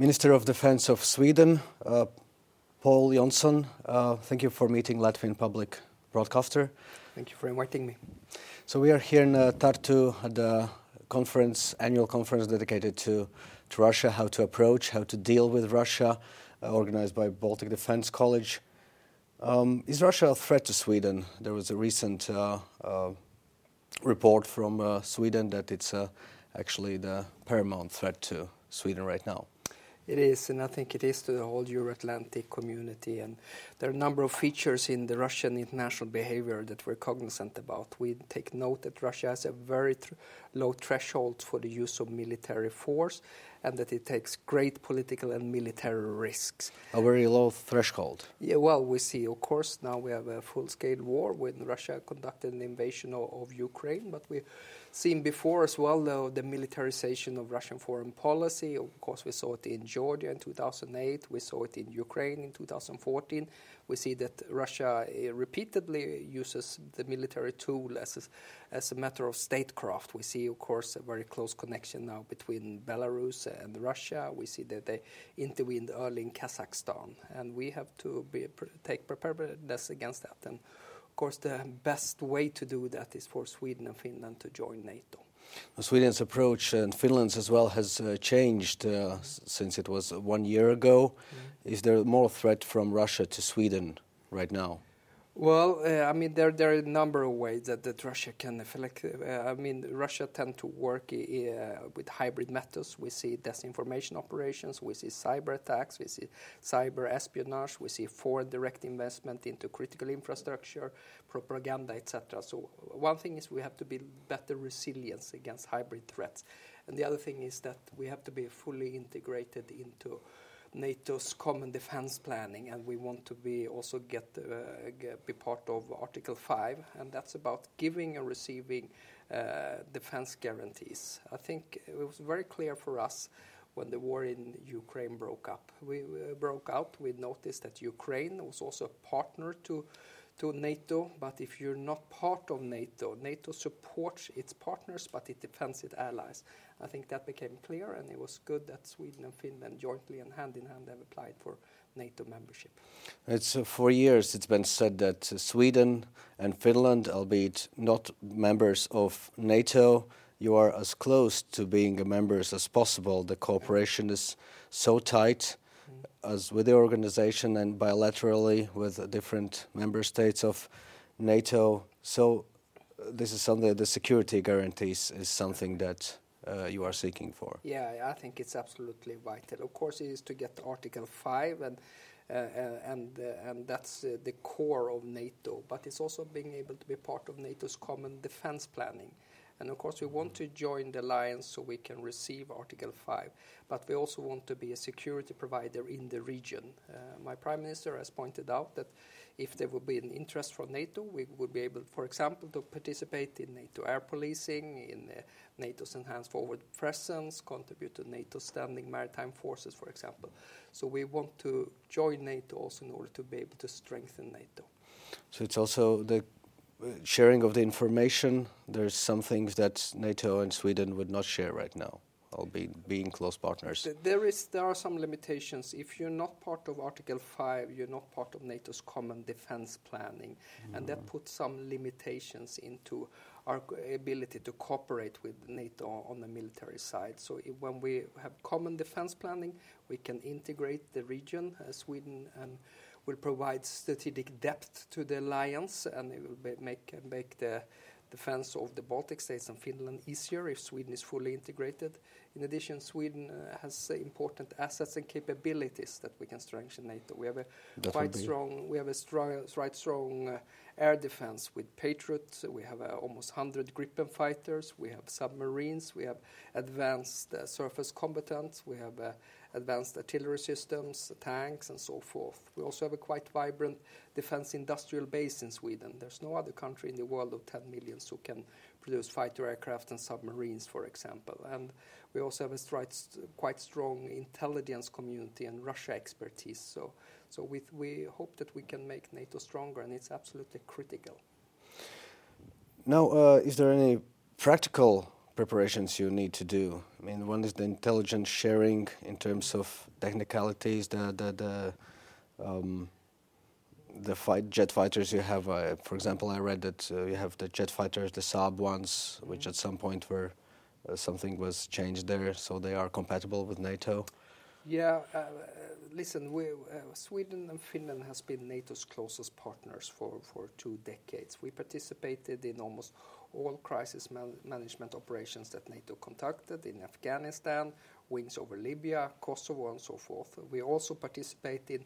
Minister of Defense of Sweden, uh, Pål Jonson, uh, thank you for meeting Latvian Public Broadcaster. Thank you for inviting me. So we are here in uh, Tartu at the conference, annual conference dedicated to, to Russia, how to approach, how to deal with Russia, uh, organized by Baltic Defense College. Um, is Russia a threat to Sweden? There was a recent uh, uh, report from uh, Sweden that it's uh, actually the paramount threat to Sweden right now. It is, and I think it is to the whole Euro-Atlantic community. And there are a number of features in the Russian international behavior that we're cognizant about. We take note that Russia has a very th low threshold for the use of military force, and that it takes great political and military risks. A very low threshold. Yeah, well, we see, of course, now we have a full-scale war when Russia conducted an invasion of, of Ukraine, but we've seen before as well, though, the militarization of Russian foreign policy. Of course, we saw it in Georgia in 2008. We saw it in Ukraine in 2014. We see that Russia uh, repeatedly uses the military tool as a, as a matter of statecraft. We see, of course, a very close connection now between Belarus and Russia. We see that they intervened early in Kazakhstan, and we have to be, take preparedness against that. And of course, the best way to do that is for Sweden and Finland to join NATO. Sweden's approach and Finland's as well has uh, changed uh, since it was one year ago. Mm. Is there more threat from Russia to Sweden right now? Well, uh, I mean, there, there are a number of ways that, that Russia can affect. Uh, I mean, Russia tend to work uh, with hybrid methods. We see disinformation operations, we see cyber attacks, we see cyber espionage, we see foreign direct investment into critical infrastructure, propaganda, etc. So one thing is we have to be better resilience against hybrid threats, and the other thing is that we have to be fully integrated into NATO's common defense planning, and we want to be also get, uh, get, be part of Article 5, and that's about giving and receiving uh, defense guarantees. I think it was very clear for us when the war in Ukraine broke up. We uh, broke out. We noticed that Ukraine was also a partner to to NATO, but if you're not part of NATO, NATO supports its partners, but it defends its allies. I think that became clear, and it was good that Sweden and Finland jointly and hand in hand have applied for NATO membership. It's uh, for years it's been said that uh, Sweden and Finland, albeit not members of NATO, you are as close to being a members as possible. The cooperation is so tight mm. as with the organization and bilaterally with different member states of NATO. So uh, this is something the security guarantees is something that uh, you are seeking for? Yeah, I think it's absolutely vital. Of course, it is to get Article 5 and uh, uh, and uh, and that's uh, the core of NATO. But it's also being able to be part of NATO's common defense planning. And of course, we want to join the alliance so we can receive Article 5, but we also want to be a security provider in the region. Uh, my Prime Minister has pointed out that if there would be an interest from NATO, we would be able, for example, to participate in NATO air policing, in uh, NATO's enhanced forward presence, contribute to NATO's standing maritime forces, for example. So we want to join NATO also in order to be able to strengthen NATO. So it's also the uh, sharing of the information. There's some things that NATO and Sweden would not share right now be being close partners? There is there are some limitations. If you're not part of Article 5, you're not part of NATO's common defense planning, mm. and that mm. puts some limitations into our ability to cooperate with NATO on the military side. So when we have common defense planning, we can integrate the region, uh, Sweden and will provide strategic depth to the alliance, and it will make make the defense of the Baltic states and Finland easier if Sweden is fully integrated. In addition, Sweden uh, has uh, important assets and capabilities that we can strengthen NATO. We have a that quite strong, we have a strong, quite strong uh, air defense with Patriot. We have uh, almost 100 Gripen fighters. We have submarines. We have advanced uh, surface combatants. We have uh, advanced artillery systems, tanks, and so forth. We also have a quite vibrant defense industrial base in Sweden. There's no other country in the world of 10 million who can produce fighter aircraft and submarines, for example. And we also have a quite strong intelligence community and Russia expertise. So, so we, we hope that we can make NATO stronger, and it's absolutely critical. Now, uh, is there any practical preparations you need to do? I mean, one is the intelligence sharing in terms of technicalities, the the the, um, the fight jet fighters you have. Uh, for example, I read that uh, you have the jet fighters, the Saab ones, which at some point were uh, something was changed there, so they are compatible with NATO. Yeah, uh, listen, we, uh, Sweden and Finland has been NATO's closest partners for, for two decades. We participated in almost all crisis man management operations that NATO conducted in Afghanistan, wings over Libya, Kosovo, and so forth. We also participate in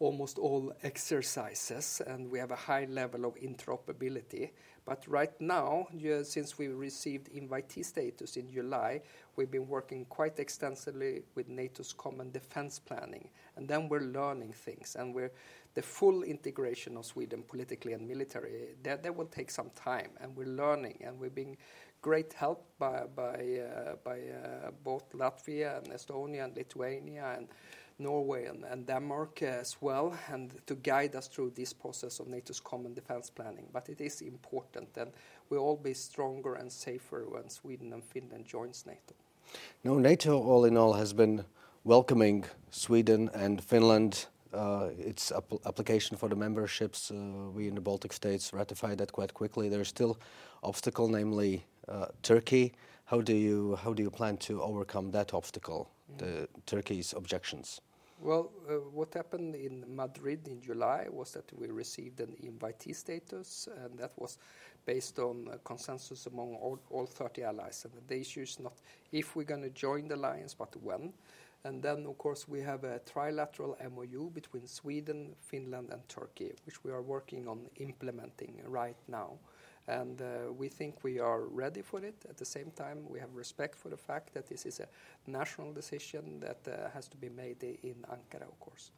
almost all exercises, and we have a high level of interoperability. But right now, since we received invitee status in July, we've been working quite extensively with NATO's common defense planning, and then we're learning things, and we're the full integration of Sweden politically and military. That, that will take some time, and we're learning, and we're being great help by by uh, by uh, both Latvia and Estonia and Lithuania and Norway and, and, Denmark as well, and to guide us through this process of NATO's common defense planning. But it is important, and we'll all be stronger and safer when Sweden and Finland joins NATO. No, NATO, all in all, has been welcoming Sweden and Finland. Uh, its application for the memberships, uh, we in the Baltic states ratified that quite quickly. There's still obstacle, namely uh, Turkey. How do you how do you plan to overcome that obstacle, mm. the Turkey's objections? Well, uh, what happened in Madrid in July was that we received an invitee status, and that was based on consensus among all, all 30 allies. And the issue is not if we're going to join the alliance, but when. And then, of course, we have a trilateral MOU between Sweden, Finland, and Turkey, which we are working on implementing right now and uh, we think we are ready for it. At the same time, we have respect for the fact that this is a national decision that uh, has to be made in Ankara, of course.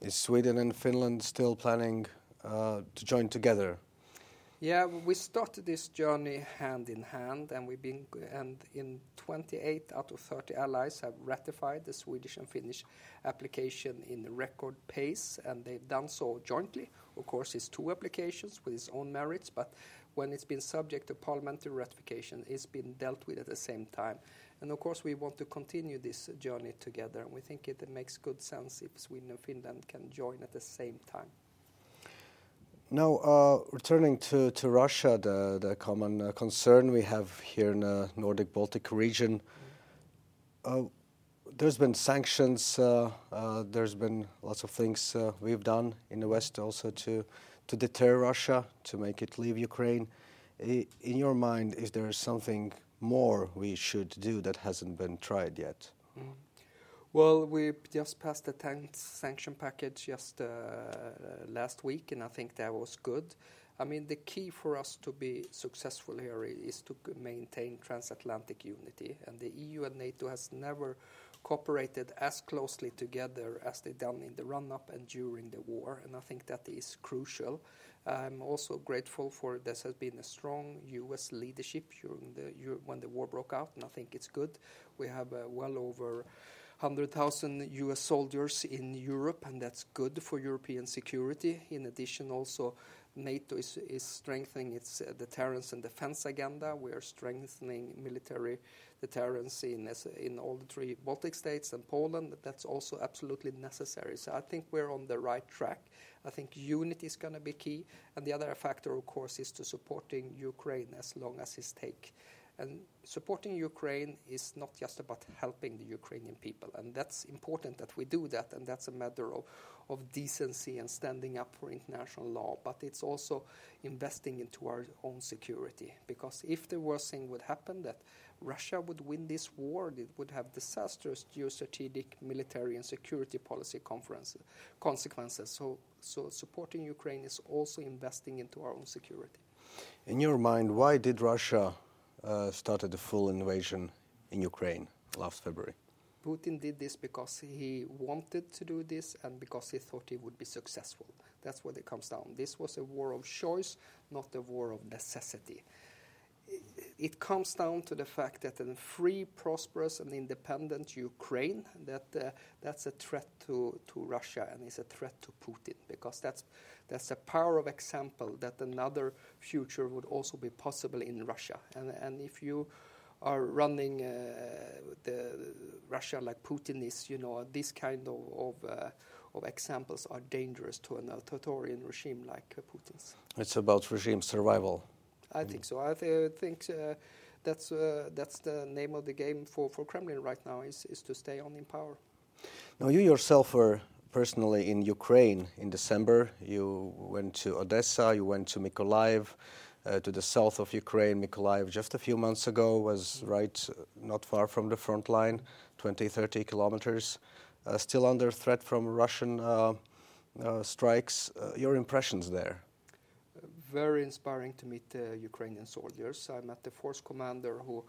Is Sweden and Finland still planning uh, to join together? Yeah, we started this journey hand in hand, and we've been and in 28 out of 30 allies have ratified the Swedish and Finnish application in record pace, and they've done so jointly. Of course, it's two applications with its own merits, but when it's been subject to parliamentary ratification, it's been dealt with at the same time. And of course, we want to continue this journey together, and we think it makes good sense if Sweden and Finland can join at the same time. Now, uh, returning to, to Russia, the, the common uh, concern we have here in the Nordic Baltic region, uh, there's been sanctions, uh, uh, there's been lots of things uh, we've done in the West also to to deter Russia, to make it leave Ukraine. In your mind, is there something more we should do that hasn't been tried yet? Mm. Well, we just passed the 10th sanction package just uh, last week, and I think that was good. I mean, the key for us to be successful here is to maintain transatlantic unity, and the EU and NATO has never cooperated as closely together as they done in the run-up and during the war, and I think that is crucial. I'm also grateful for this has been a strong U.S. leadership during the when the war broke out, and I think it's good. We have uh, well over 100,000 U.S. soldiers in Europe, and that's good for European security. In addition, also NATO is, is strengthening its uh, deterrence and defense agenda. We are strengthening military deterrence in, in all the three Baltic states and Poland. That's also absolutely necessary. So I think we're on the right track. I think unity is going to be key. And the other factor, of course, is to supporting Ukraine as long as it takes. And supporting Ukraine is not just about helping the Ukrainian people, and that's important that we do that, and that's a matter of, decency and standing up for international law. But it's also investing into our own security, because if the worst thing would happen, that Russia would win this war, it would have disastrous geostrategic, military, and security policy consequences. So, supporting Ukraine is also investing into our own security. In your mind, why did Russia Uh, started the full invasion in Ukraine last February? Putin did this because he wanted to do this and because he thought he would be successful. That's what it comes down. This was a war of choice, not a war of necessity it comes down to the fact that a free, prosperous, and independent Ukraine that uh, that's a threat to, to Russia and is a threat to Putin because that's that's a power of example that another future would also be possible in Russia. And and if you are running the Russia like Putin is, you know, this kind of of, of examples are dangerous to an authoritarian regime like Putin's. It's about regime survival. I think so. I th think that's uh, that's the name of the game for, for Kremlin right now is, is to stay on in power. Now you yourself were personally in Ukraine in December. You went to Odessa, you went to Mykolaiv, uh, to the south of Ukraine. Mykolaiv just a few months ago was right uh, not far from the front line, 20, 30 kilometers. Uh, still under threat from Russian uh, uh, strikes. your impressions there? Very inspiring to meet the Ukrainian soldiers. I met the force commander who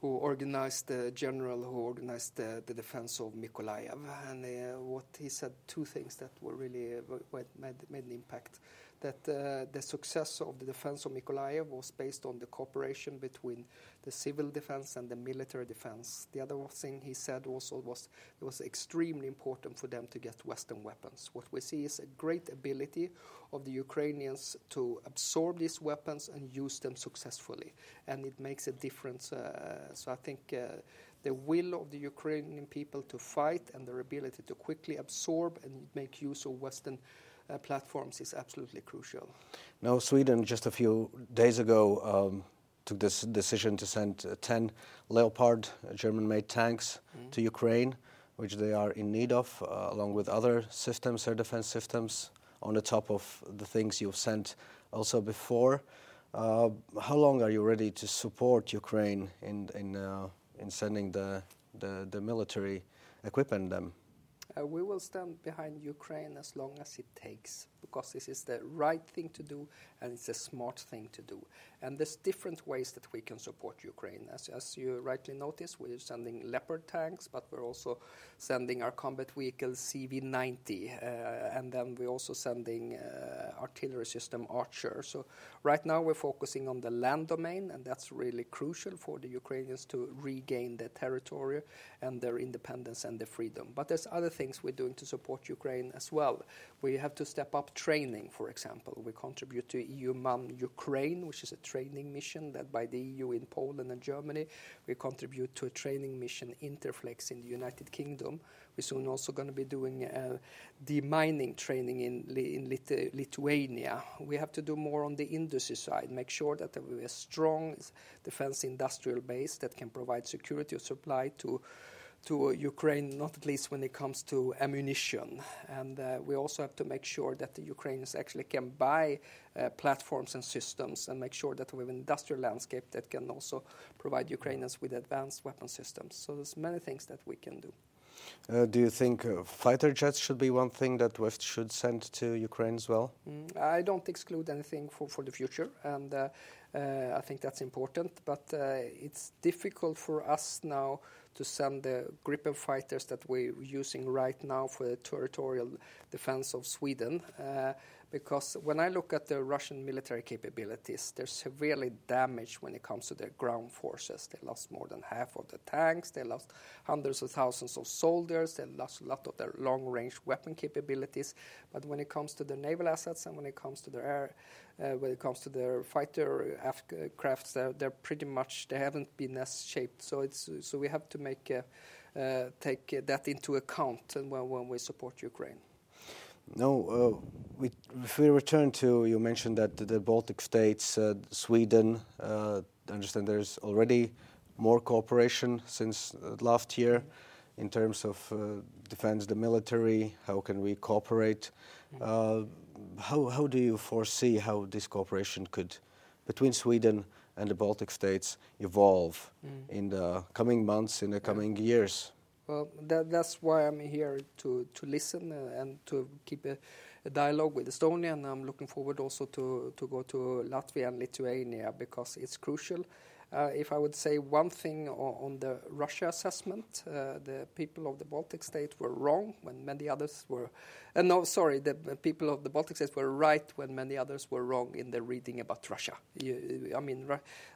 who organized the general who organized the, the defense of Mykolaiv. And uh, what he said, two things that were really uh, made, made an impact that uh, the success of the defense of Mykolaiv was based on the cooperation between the civil defense and the military defense. The other thing he said also was it was extremely important for them to get Western weapons. What we see is a great ability of the Ukrainians to absorb these weapons and use them successfully, and it makes a difference. Uh, so I think. Uh, the will of the Ukrainian people to fight and their ability to quickly absorb and make use of Western platforms is absolutely crucial. Now, Sweden just a few days ago um, took this decision to send uh, 10 Leopard uh, German-made tanks mm. to Ukraine, which they are in need of, uh, along with other systems, air defense systems, on the top of the things you've sent also before. Uh, how long are you ready to support Ukraine in in uh, in sending the, the the military equipment them? Uh, we will stand behind Ukraine as long as it takes because this is the right thing to do and it's a smart thing to do. And there's different ways that we can support Ukraine. As, as you rightly noticed, we're sending Leopard tanks, but we're also sending our combat vehicle CV-90, uh, and then we're also sending uh, artillery system Archer. So right now we're focusing on the land domain, and that's really crucial for the Ukrainians to regain their territory and their independence and their freedom. But there's other things we're doing to support Ukraine as well. We have to step up training, for example. We contribute to EUMAM Ukraine, which is a training mission led by the EU in Poland and Germany. We contribute to a training mission, Interflex, in the United Kingdom. We're soon also going to be doing uh, demining training in, in Lit Lithuania. We have to do more on the industry side, make sure that we have a strong defense industrial base that can provide security of supply to to Ukraine, not at least when it comes to ammunition. And uh, we also have to make sure that the Ukrainians actually can buy uh, platforms and systems and make sure that we have an industrial landscape that can also provide Ukrainians with advanced weapon systems. So there's many things that we can do. Uh, do you think uh, fighter jets should be one thing that West should send to Ukraine as well? Mm, I don't exclude anything for, for the future, and uh, I think that's important. But it's difficult for us now to send the Gripen fighters that we're using right now for the territorial defense of Sweden. Uh, Uh, because when I look at the Russian military capabilities, they're severely damaged when it comes to their ground forces. They lost more than half of the tanks, they lost hundreds of thousands of soldiers, they lost a lot of their long range weapon capabilities. But when it comes to their naval assets and when it comes to their air, uh, when it comes to their fighter crafts, they're, they're, pretty much they haven't been as shaped. So it's so we have to make uh, uh, take that into account when, when we support Ukraine. No, uh, we, if we return to, you mentioned that the Baltic states, uh, Sweden, uh, I understand there's already more cooperation since last year in terms of uh, defense, the military, how can we cooperate? Uh, how, how do you foresee how this cooperation could, between Sweden and the Baltic states, evolve mm. in the coming months, in the coming years? Well, that, that's why I'm here to, to listen uh, and to keep a, a, dialogue with Estonia, and I'm looking forward also to, to go to Latvia and Lithuania because it's crucial if I would say one thing on, the Russia assessment, uh, the people of the Baltic states were wrong when many others were. Uh, no, sorry, the people of the Baltic states were right when many others were wrong in their reading about Russia. I mean,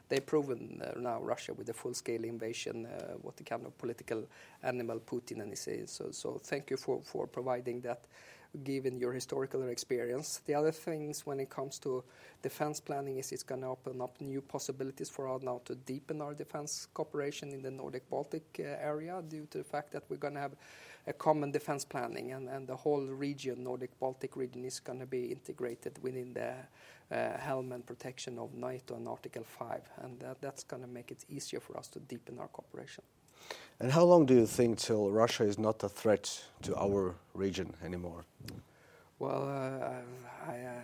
they've proven uh, now Russia with a full-scale invasion, uh, what the kind of political animal Putin and is. So, so thank you for providing that given your historical experience. The other things when it comes to defense planning is it's going to open up new possibilities for us now to deepen our defense cooperation in the Nordic Baltic uh, area due to the fact that we're going to have a common defense planning and, and the whole region, Nordic Baltic region, is going to be integrated within the uh, helm and protection of NATO and Article 5. And that, that's going to make it easier for us to deepen our cooperation. And how long do you think till Russia is not a threat to our region anymore? Well, uh, I, I,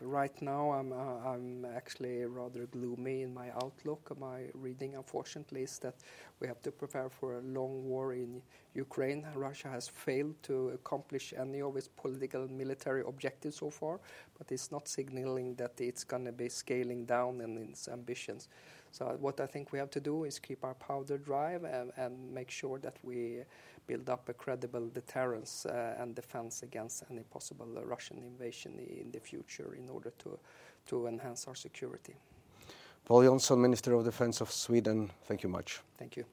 right now I'm, uh, I'm actually rather gloomy in my outlook. My reading, unfortunately, is that we have to prepare for a long war in Ukraine. Russia has failed to accomplish any of its political and military objectives so far, but it's not signaling that it's going to be scaling down in its ambitions. So what I think we have to do is keep our powder dry and, and make sure that we build up a credible deterrence uh, and defense against any possible uh, Russian invasion in the future in order to, to enhance our security. Pål Jonson, Minister of Defense of Sweden, thank you much. Thank you.